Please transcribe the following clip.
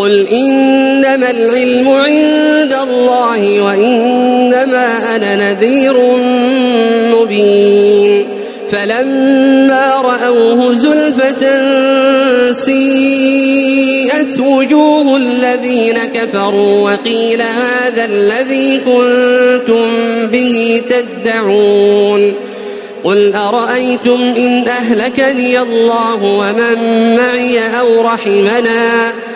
قل إنما العلم عند الله وإنما أنا نذير مبين فلما رأوه زلفة سيئت وجوه الذين كفروا وقيل هذا الذي كنتم به تدعون قل أرأيتم إن أهلكني الله ومن معي أو رحمنا